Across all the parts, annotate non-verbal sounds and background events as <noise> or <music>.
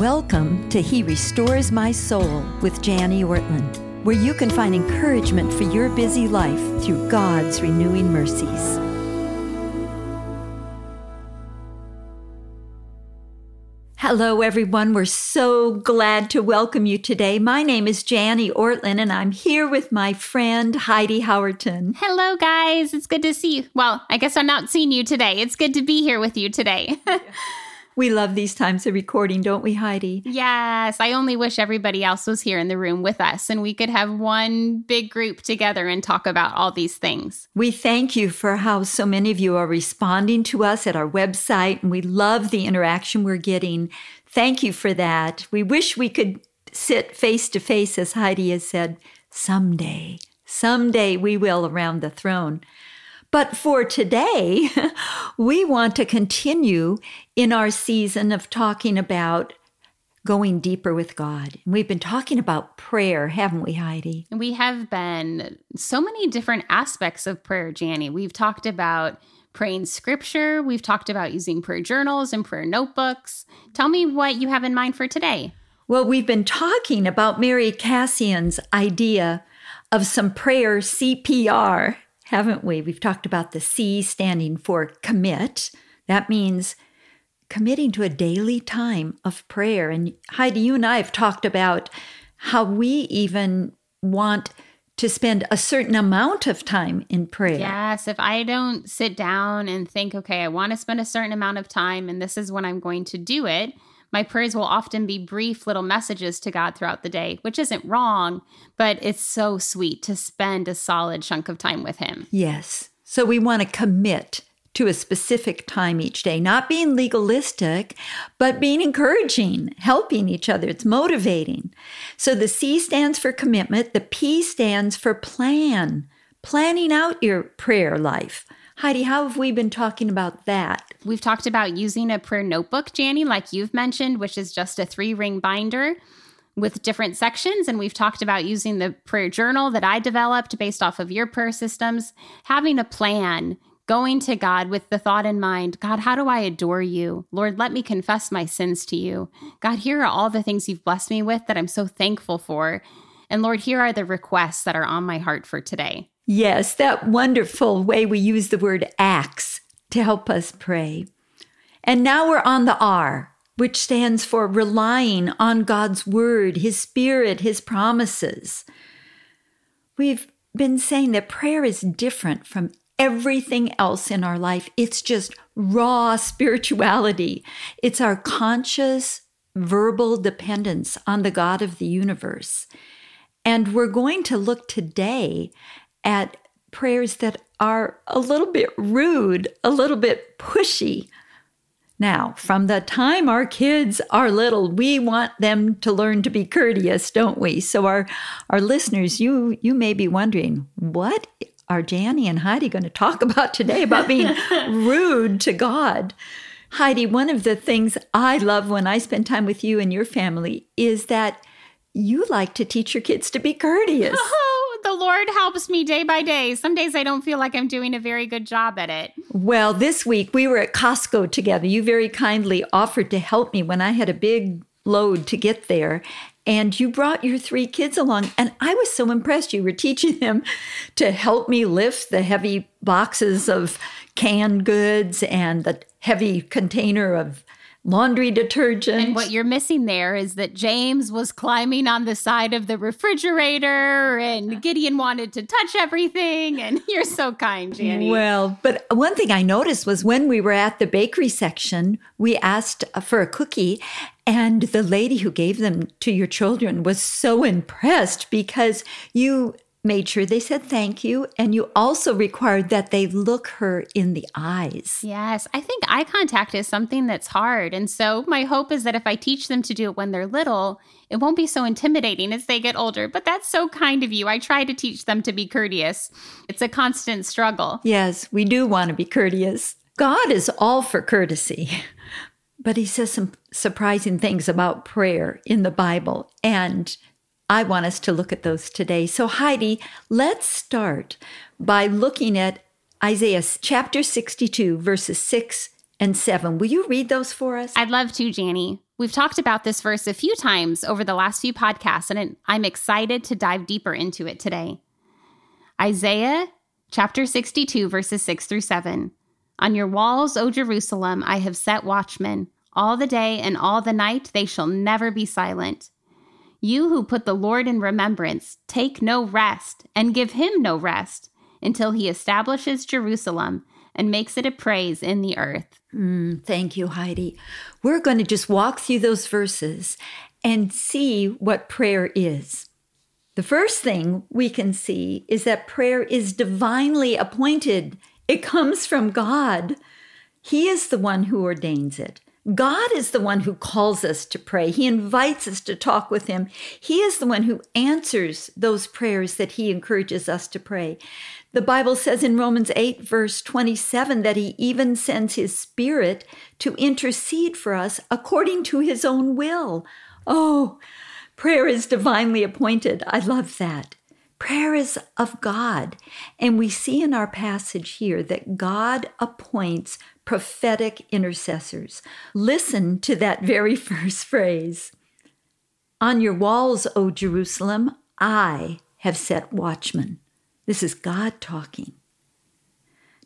Welcome to He Restores My Soul with Jani Ortlund, where you can find encouragement for your busy life through God's renewing mercies. Hello, everyone. We're so glad to welcome you today. My name is Jani Ortlund, and I'm here with my friend Heidi Howerton. Hello, guys. It's good to see you. Well, I guess I'm not seeing you today. It's good to be here with you today. <laughs> We love these times of recording, don't we, Heidi? yes. I only wish everybody else was here in the room with us and we could have one big group together and talk about all these things. We thank you for how so many of you are responding to us at our website, and we love the interaction we're getting. Thank you for that. We wish we could sit face to face, as Heidi has said, someday. Someday we will around the throne. But for today, <laughs> we want to continue in our season of talking about going deeper with God. We've been talking about prayer, haven't we, Heidi? We have been so many different aspects of prayer, Jani. We've talked about praying scripture, we've talked about using prayer journals and prayer notebooks. Tell me what you have in mind for today. Well, we've been talking about Mary Kassian's idea of some prayer CPR haven't we? We've talked about the C standing for commit. That means committing to a daily time of prayer. And Heidi, you and I have talked about how we even want to spend a certain amount of time in prayer. Yes, if I don't sit down and think, okay, I want to spend a certain amount of time and this is when I'm going to do it, my prayers will often be brief little messages to God throughout the day, which isn't wrong, but it's so sweet to spend a solid chunk of time with Him. Yes. So we want to commit to a specific time each day, not being legalistic, but being encouraging, helping each other. It's motivating. So the C stands for commitment, the P stands for plan, planning out your prayer life. Heidi, how have we been talking about that? We've talked about using a prayer notebook, Jani, like you've mentioned, which is just a three ring binder with different sections. And we've talked about using the prayer journal that I developed based off of your prayer systems, having a plan, going to God with the thought in mind God, how do I adore you? Lord, let me confess my sins to you. God, here are all the things you've blessed me with that I'm so thankful for. And Lord, here are the requests that are on my heart for today. Yes, that wonderful way we use the word acts to help us pray. And now we're on the R, which stands for relying on God's word, His Spirit, His promises. We've been saying that prayer is different from everything else in our life. It's just raw spirituality. It's our conscious verbal dependence on the God of the universe. And we're going to look today at prayers that are a little bit rude, a little bit pushy. Now, from the time our kids are little, we want them to learn to be courteous, don't we? So our our listeners, you you may be wondering, what are Jani and Heidi going to talk <laughs> about today about being <laughs> rude to God? Heidi, one of the things I love when I spend time with you and your family is that you like to teach your kids to be courteous. <laughs> the Lord helps me day by day. Some days I don't feel like I'm doing a very good job at it. Well, this week we were at Costco together. You very kindly offered to help me when I had a big load to get there. And you brought your three kids along, and I was so impressed. You were teaching them to help me lift the heavy boxes of canned goods and the heavy container of laundry detergent. And what you're missing there is that James was climbing on the side of the refrigerator and Gideon wanted to touch everything. And <laughs> you're so kind, Jani. Well, but one thing I noticed was when we were at the bakery section, we asked for a cookie. And the lady who gave them to your children was so impressed because you made sure they said thank you. And you also required that they look her in the eyes. Yes, I think eye contact is something that's hard. And so my hope is that if I teach them to do it when they're little, it won't be so intimidating as they get older. But that's so kind of you. I try to teach them to be courteous. It's a constant struggle. Yes, we do want to be courteous. God is all for courtesy. <laughs> But he says some surprising things about prayer in the Bible. And I want us to look at those today. So, Heidi, let's start by looking at Isaiah chapter 62, verses 6 and 7. Will you read those for us? I'd love to, Jani. We've talked about this verse a few times over the last few podcasts, and I'm excited to dive deeper into it today. Isaiah chapter 62, verses 6 through 7. On your walls, O Jerusalem, I have set watchmen. All the day and all the night they shall never be silent. You who put the Lord in remembrance, take no rest, and give him no rest, until he establishes Jerusalem and makes it a praise in the earth. Mm, thank you, Heidi. We're going to just walk through those verses and see what prayer is. The first thing we can see is that prayer is divinely appointed, it comes from God. He is the one who ordains it. God is the one who calls us to pray. He invites us to talk with Him. He is the one who answers those prayers that He encourages us to pray. The Bible says in Romans 8, verse 27, that He even sends His Spirit to intercede for us according to His own will. Oh, prayer is divinely appointed. I love that. Prayer is of God. And we see in our passage here that God appoints prophetic intercessors. Listen to that <laughs> very first phrase On your walls, O Jerusalem, I have set watchmen. This is God talking.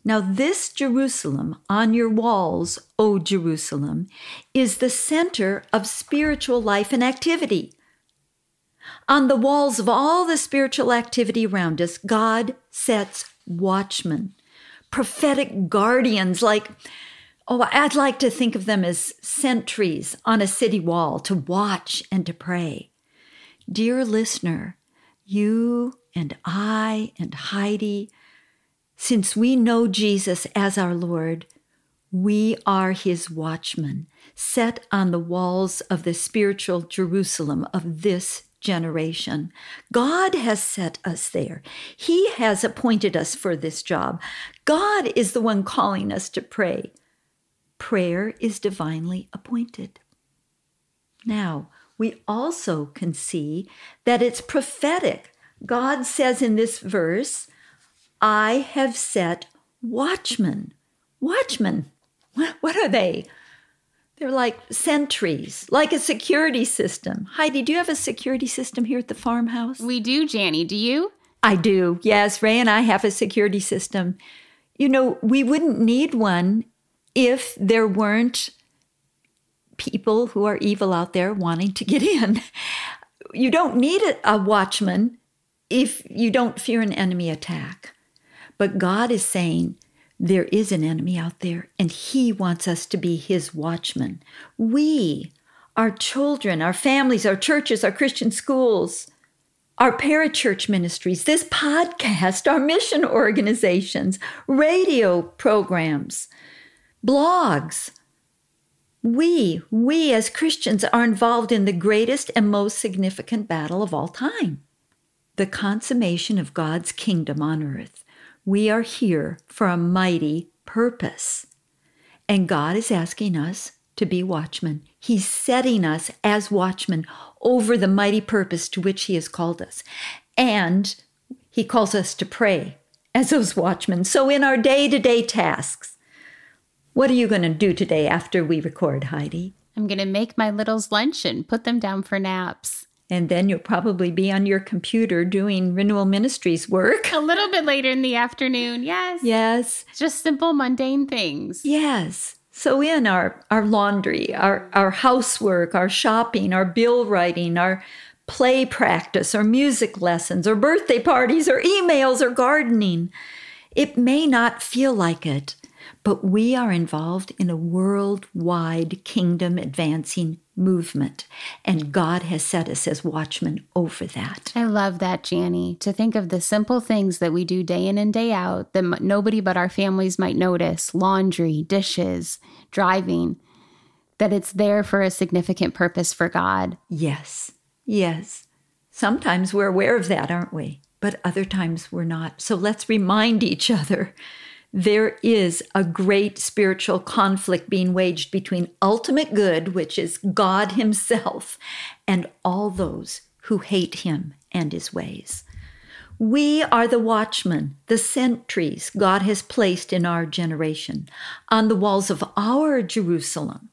Now, this Jerusalem on your walls, O Jerusalem, is the center of spiritual life and activity. On the walls of all the spiritual activity around us, God sets watchmen prophetic guardians, like, oh, I'd like to think of them as sentries on a city wall to watch and to pray. Dear listener, you and I and Heidi, since we know Jesus as our Lord, we are his watchmen, set on the walls of the spiritual Jerusalem of this generation. God has set us there. He has appointed us for this job. God is the one calling us to pray. Prayer is divinely appointed. Now, we also can see that it's prophetic. God says in this verse, I have set watchmen. Watchmen. <laughs> What are they? They're like sentries, like a security system. Heidi, do you have a security system here at the farmhouse? We do, Janie. Do you? I do. Yes, Ray and I have a security system. You know, we wouldn't need one if there weren't people who are evil out there wanting to get in. <laughs> You don't need a watchman if you don't fear an enemy attack. But God is saying, there is an enemy out there, and he wants us to be his watchmen. We, our children, our families, our churches, our Christian schools, our parachurch ministries, this podcast, our mission organizations, radio programs, blogs. We, we as Christians are involved in the greatest and most significant battle of all time the consummation of God's kingdom on earth. We are here for a mighty purpose. And God is asking us to be watchmen. He's setting us as watchmen over the mighty purpose to which He has called us. And He calls us to pray as those watchmen. So, in our day to day tasks, what are you going to do today after we record, Heidi? I'm going to make my littles lunch and put them down for naps. And then you'll probably be on your computer doing Renewal Ministries work. A little bit later in the afternoon, yes. Yes. Just simple, mundane things. Yes. So in our, our laundry, our, our housework, our shopping, our bill writing, our play practice, or music lessons, or birthday parties, or emails, or gardening, it may not feel like it, but we are involved in a worldwide kingdom advancing movement. And God has set us as watchmen over that. I love that, Jani, to think of the simple things that we do day in and day out that nobody but our families might notice laundry, dishes, driving, that it's there for a significant purpose for God. Yes, yes. Sometimes we're aware of that, aren't we? But other times we're not. So let's remind each other there is a great spiritual conflict being waged between ultimate good, which is God Himself, and all those who hate Him and His ways. We are the watchmen, the sentries God has placed in our generation on the walls of our Jerusalem.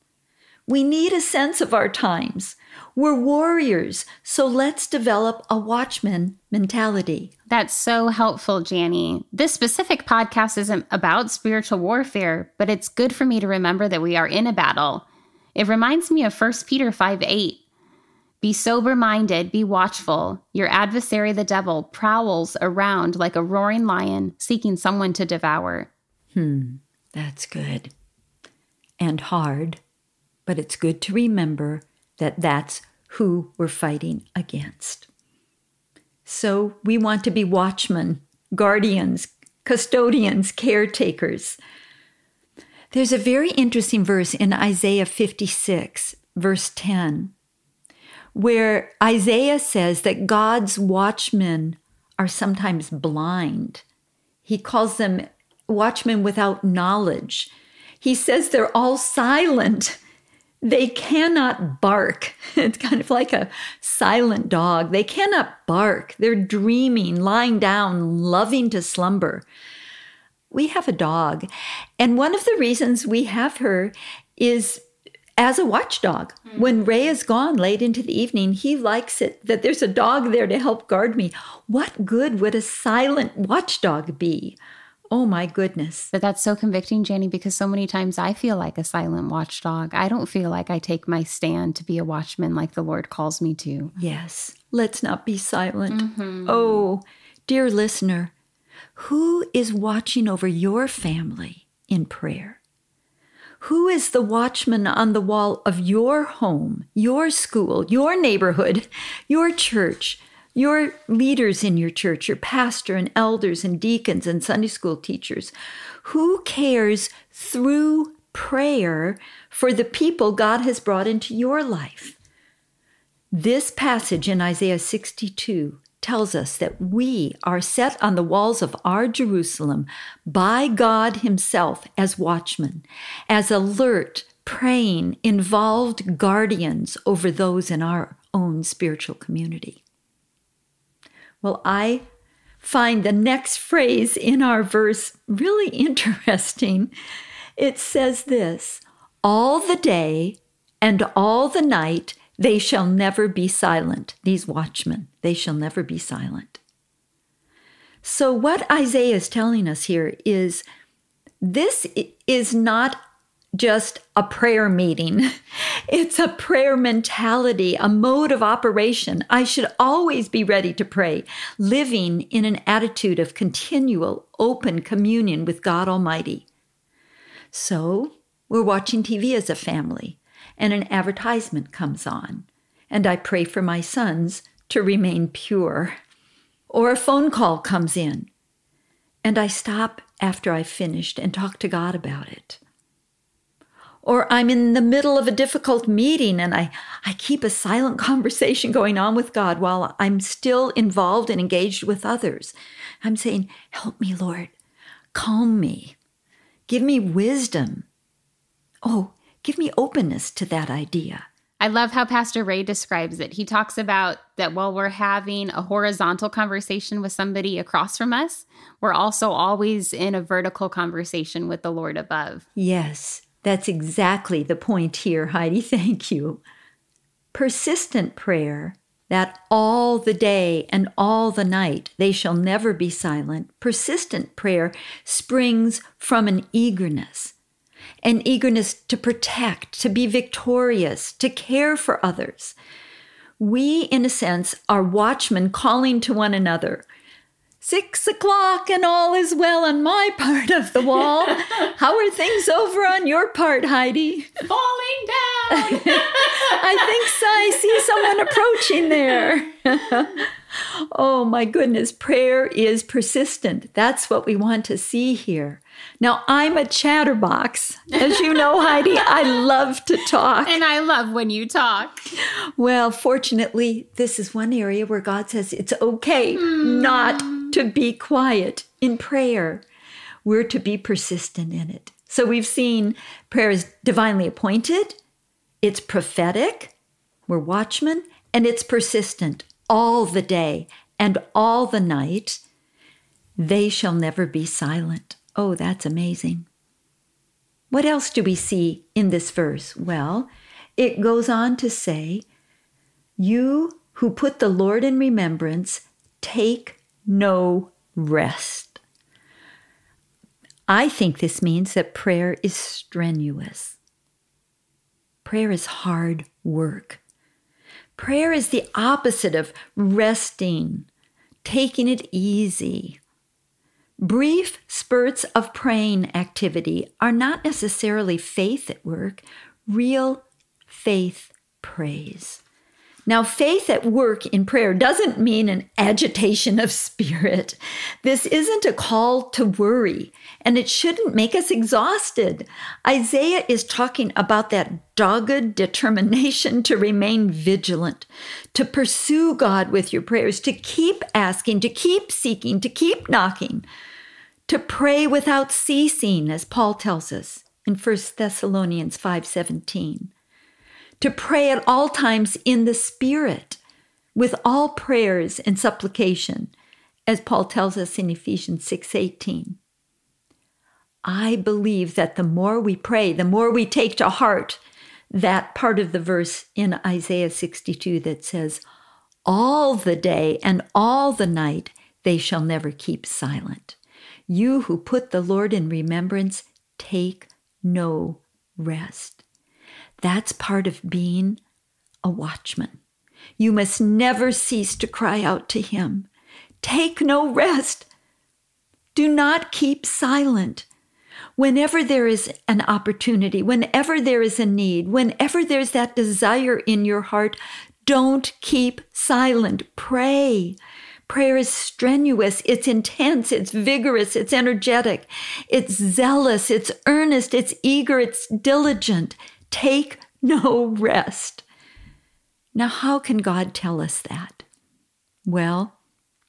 We need a sense of our times. We're warriors, so let's develop a watchman mentality. That's so helpful, Jani. This specific podcast isn't about spiritual warfare, but it's good for me to remember that we are in a battle. It reminds me of 1 Peter 5 8. Be sober minded, be watchful. Your adversary, the devil, prowls around like a roaring lion, seeking someone to devour. Hmm, that's good. And hard, but it's good to remember that that's who we're fighting against. So we want to be watchmen, guardians, custodians, caretakers. There's a very interesting verse in Isaiah 56, verse 10, where Isaiah says that God's watchmen are sometimes blind. He calls them watchmen without knowledge. He says they're all silent <laughs> they cannot bark. <laughs> It's kind of like a silent dog. They cannot bark. They're dreaming, lying down, loving to slumber. We have a dog, and one of the reasons we have her is as a watchdog. Mm-hmm. When Ray is gone late into the evening, he likes it that there's a dog there to help guard me. What good would a silent watchdog be? Oh my goodness. But that's so convicting, Jenny, because so many times I feel like a silent watchdog. I don't feel like I take my stand to be a watchman like the Lord calls me to. Yes. Let's not be silent. Mm-hmm. Oh, dear listener, who is watching over your family in prayer? Who is the watchman on the wall of your home, your school, your neighborhood, your church? Your leaders in your church, your pastor and elders and deacons and Sunday school teachers, who cares through prayer for the people God has brought into your life. This passage in Isaiah 62 tells us that we are set on the walls of our Jerusalem by God Himself as watchmen, as alert, praying, involved guardians over those in our own spiritual community. Well, I find the next phrase in our verse really <laughs> interesting. It says this All the day and all the night they shall never be silent. These watchmen, they shall never be silent. So, what Isaiah is telling us here is this is not just a prayer meeting. <laughs> It's a prayer mentality, a mode of operation. I should always be ready to pray, living in an attitude of continual open communion with God Almighty. So, we're watching TV as a family, and an advertisement comes on, and I pray for my sons to remain pure. Or a phone call comes in, and I stop after I've finished and talk to God about it or I'm in the middle of a difficult meeting and I, I keep a silent <laughs> conversation going on with God while I'm still involved and engaged with others. I'm saying, Help me, Lord. Calm me. Give me wisdom. Oh, give me openness to that idea. I love how Pastor Ray describes it. He talks about that while we're having a horizontal conversation with somebody across from us, we're also always in a vertical conversation with the Lord above. Yes. That's exactly the point here, Heidi. <laughs> Thank you. Persistent prayer, that all the day and all the night they shall never be silent. Persistent prayer springs from an eagerness, an eagerness to protect, to be victorious, to care for others. We, in a sense, are watchmen calling to one another Six o'clock and all is well on my <laughs> part of the wall. How are things over on your part, Heidi? Falling down. <laughs> I think so. I see someone approaching there. <laughs> oh my goodness, prayer is persistent. That's what we want to see here. Now, I'm a chatterbox. As you know, Heidi, I love to talk. And I love when you talk. Well, fortunately, this is one area where God says it's okay mm. not to be quiet in prayer. We're to be persistent in it. So we've seen prayer is divinely appointed, it's prophetic, we're watchmen, and it's persistent all the day and all the night. They shall never be silent. Oh, that's amazing. What else do we see in this verse? Well, it goes on to say, You who put the Lord in remembrance, take no rest. I think this means that prayer is strenuous. Prayer is hard work. Prayer is the opposite of resting, taking it easy. Brief spurts of praying activity are not necessarily faith at work. Real faith prays. Now, faith at work in prayer doesn't mean an agitation of spirit. This isn't a call to worry, and it shouldn't make us exhausted. Isaiah is talking about that dogged determination to remain vigilant, to pursue God with your prayers, to keep asking, to keep seeking, to keep knocking, to pray without ceasing, as Paul tells us in 1 Thessalonians 5:17 to pray at all times in the Spirit with all prayers and supplication, as Paul tells us in Ephesians 6:18. I believe that the more we pray, the more we take to heart that part of the verse in Isaiah 62 that says, All the day and all the night they shall never keep silent. You who put the Lord in remembrance, take no rest. That's part of being a watchman. You must never cease to cry out to Him. Take no rest. Do not keep silent. Whenever there is an opportunity, whenever there is a need, whenever there's that desire in your heart, don't keep silent. Pray. Prayer is strenuous, it's intense, it's vigorous, it's energetic, it's zealous, it's earnest, it's eager, it's diligent take no rest. Now, how can God tell us that? Well,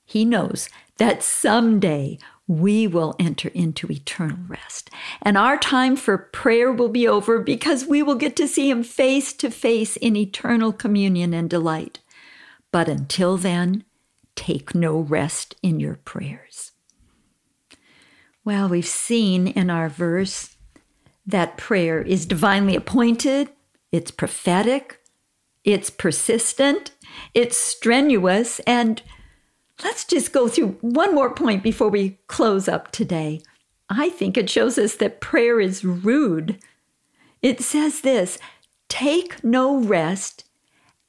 He knows that someday we will enter into eternal rest. And our time for prayer will be over because we will get to see Him face to face in eternal communion and delight. But until then, take no rest in your prayers. Well, we've seen in our verse that prayer is divinely appointed, it's prophetic, it's persistent, it's strenuous, and let's just go through one more point before we close up today. I think it shows us that prayer is rude. It says this take no rest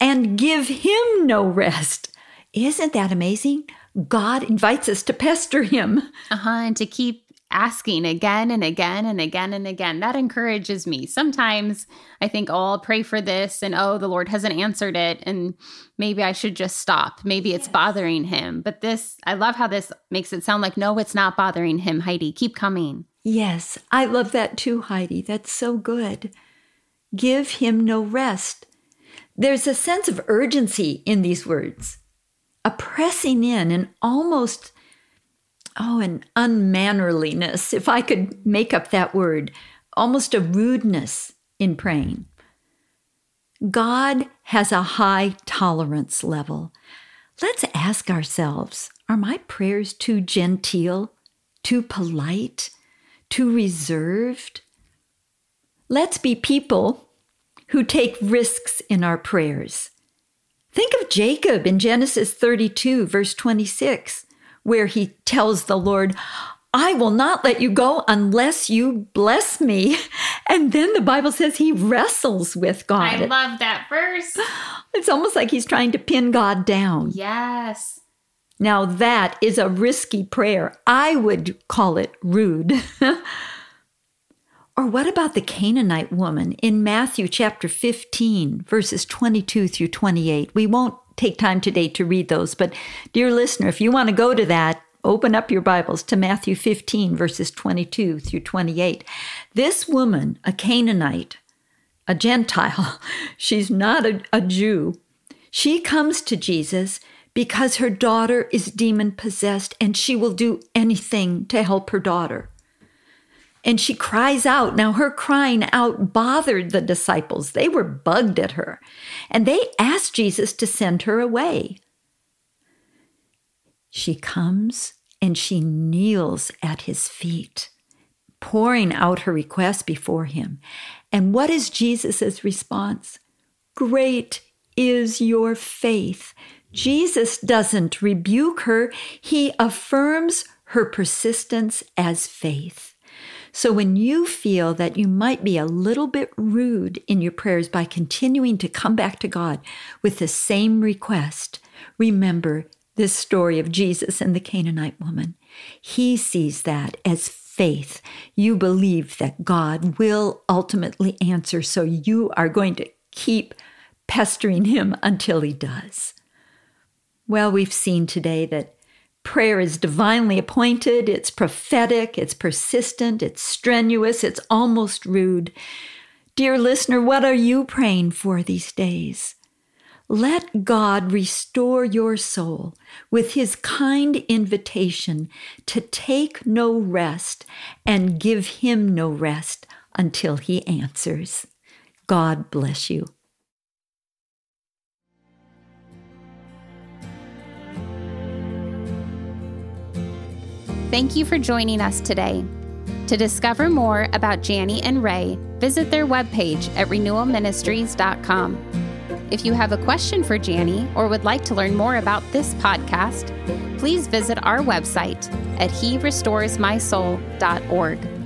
and give him no rest. Isn't that amazing? God invites us to pester him. Uh huh. And to keep asking again and again and again and again. That encourages me. Sometimes I think, oh, I'll pray for this and oh, the Lord hasn't answered it and maybe I should just stop. Maybe it's yes. bothering him. But this, I love how this makes it sound like, no, it's not bothering him, Heidi. Keep coming. Yes, I love that too, Heidi. That's so good. Give him no rest. There's a sense of urgency in these words, a pressing in and almost oh, an unmannerliness, if I could make up that word, almost a rudeness in praying. God has a high tolerance level. Let's ask ourselves are my prayers too genteel, too polite, too reserved? Let's be people who take risks in our prayers. Think of Jacob in Genesis 32, verse 26 where he tells the Lord, I will not let you go unless you bless me. <laughs> And then the Bible says he wrestles with God. I love that verse. <gasps> It's almost like he's trying to pin God down. Yes. Now, that is a risky prayer. I would call it rude. <laughs> or what about the Canaanite woman in Matthew chapter 15, verses 22 through 28? We won't take time today to read those. But, dear listener, if you want to go to that, open up your Bibles to Matthew 15, verses 22 through 28. This woman, a Canaanite, a Gentile, <laughs> she's not a, a Jew, she comes to Jesus because her daughter is demon possessed and she will do anything to help her daughter and she cries out. Now, her crying out bothered the disciples. They were bugged at her, and they asked Jesus to send her away. She comes and she kneels at his feet, pouring out her request before him. And what is Jesus' response? great is your faith. Jesus doesn't rebuke her, he affirms her persistence as faith. So when you feel that you might be a little bit rude in your prayers by continuing to come back to God with the same request, remember this story of Jesus and the Canaanite woman. He sees that as faith. You believe that God will ultimately answer, so you are going to keep pestering him until he does. Well, we've seen today that prayer is divinely appointed, it's prophetic, it's persistent, it's strenuous, it's almost rude. Dear listener, what are you praying for these days? Let God restore your soul with his kind invitation to take no rest and give him no rest until he answers. God bless you. Thank you for joining us today. To discover more about Jani and Ray, visit their webpage at renewalministries.com. If you have a question for Jani or would like to learn more about this podcast, please visit our website at herestoresmysoul.org.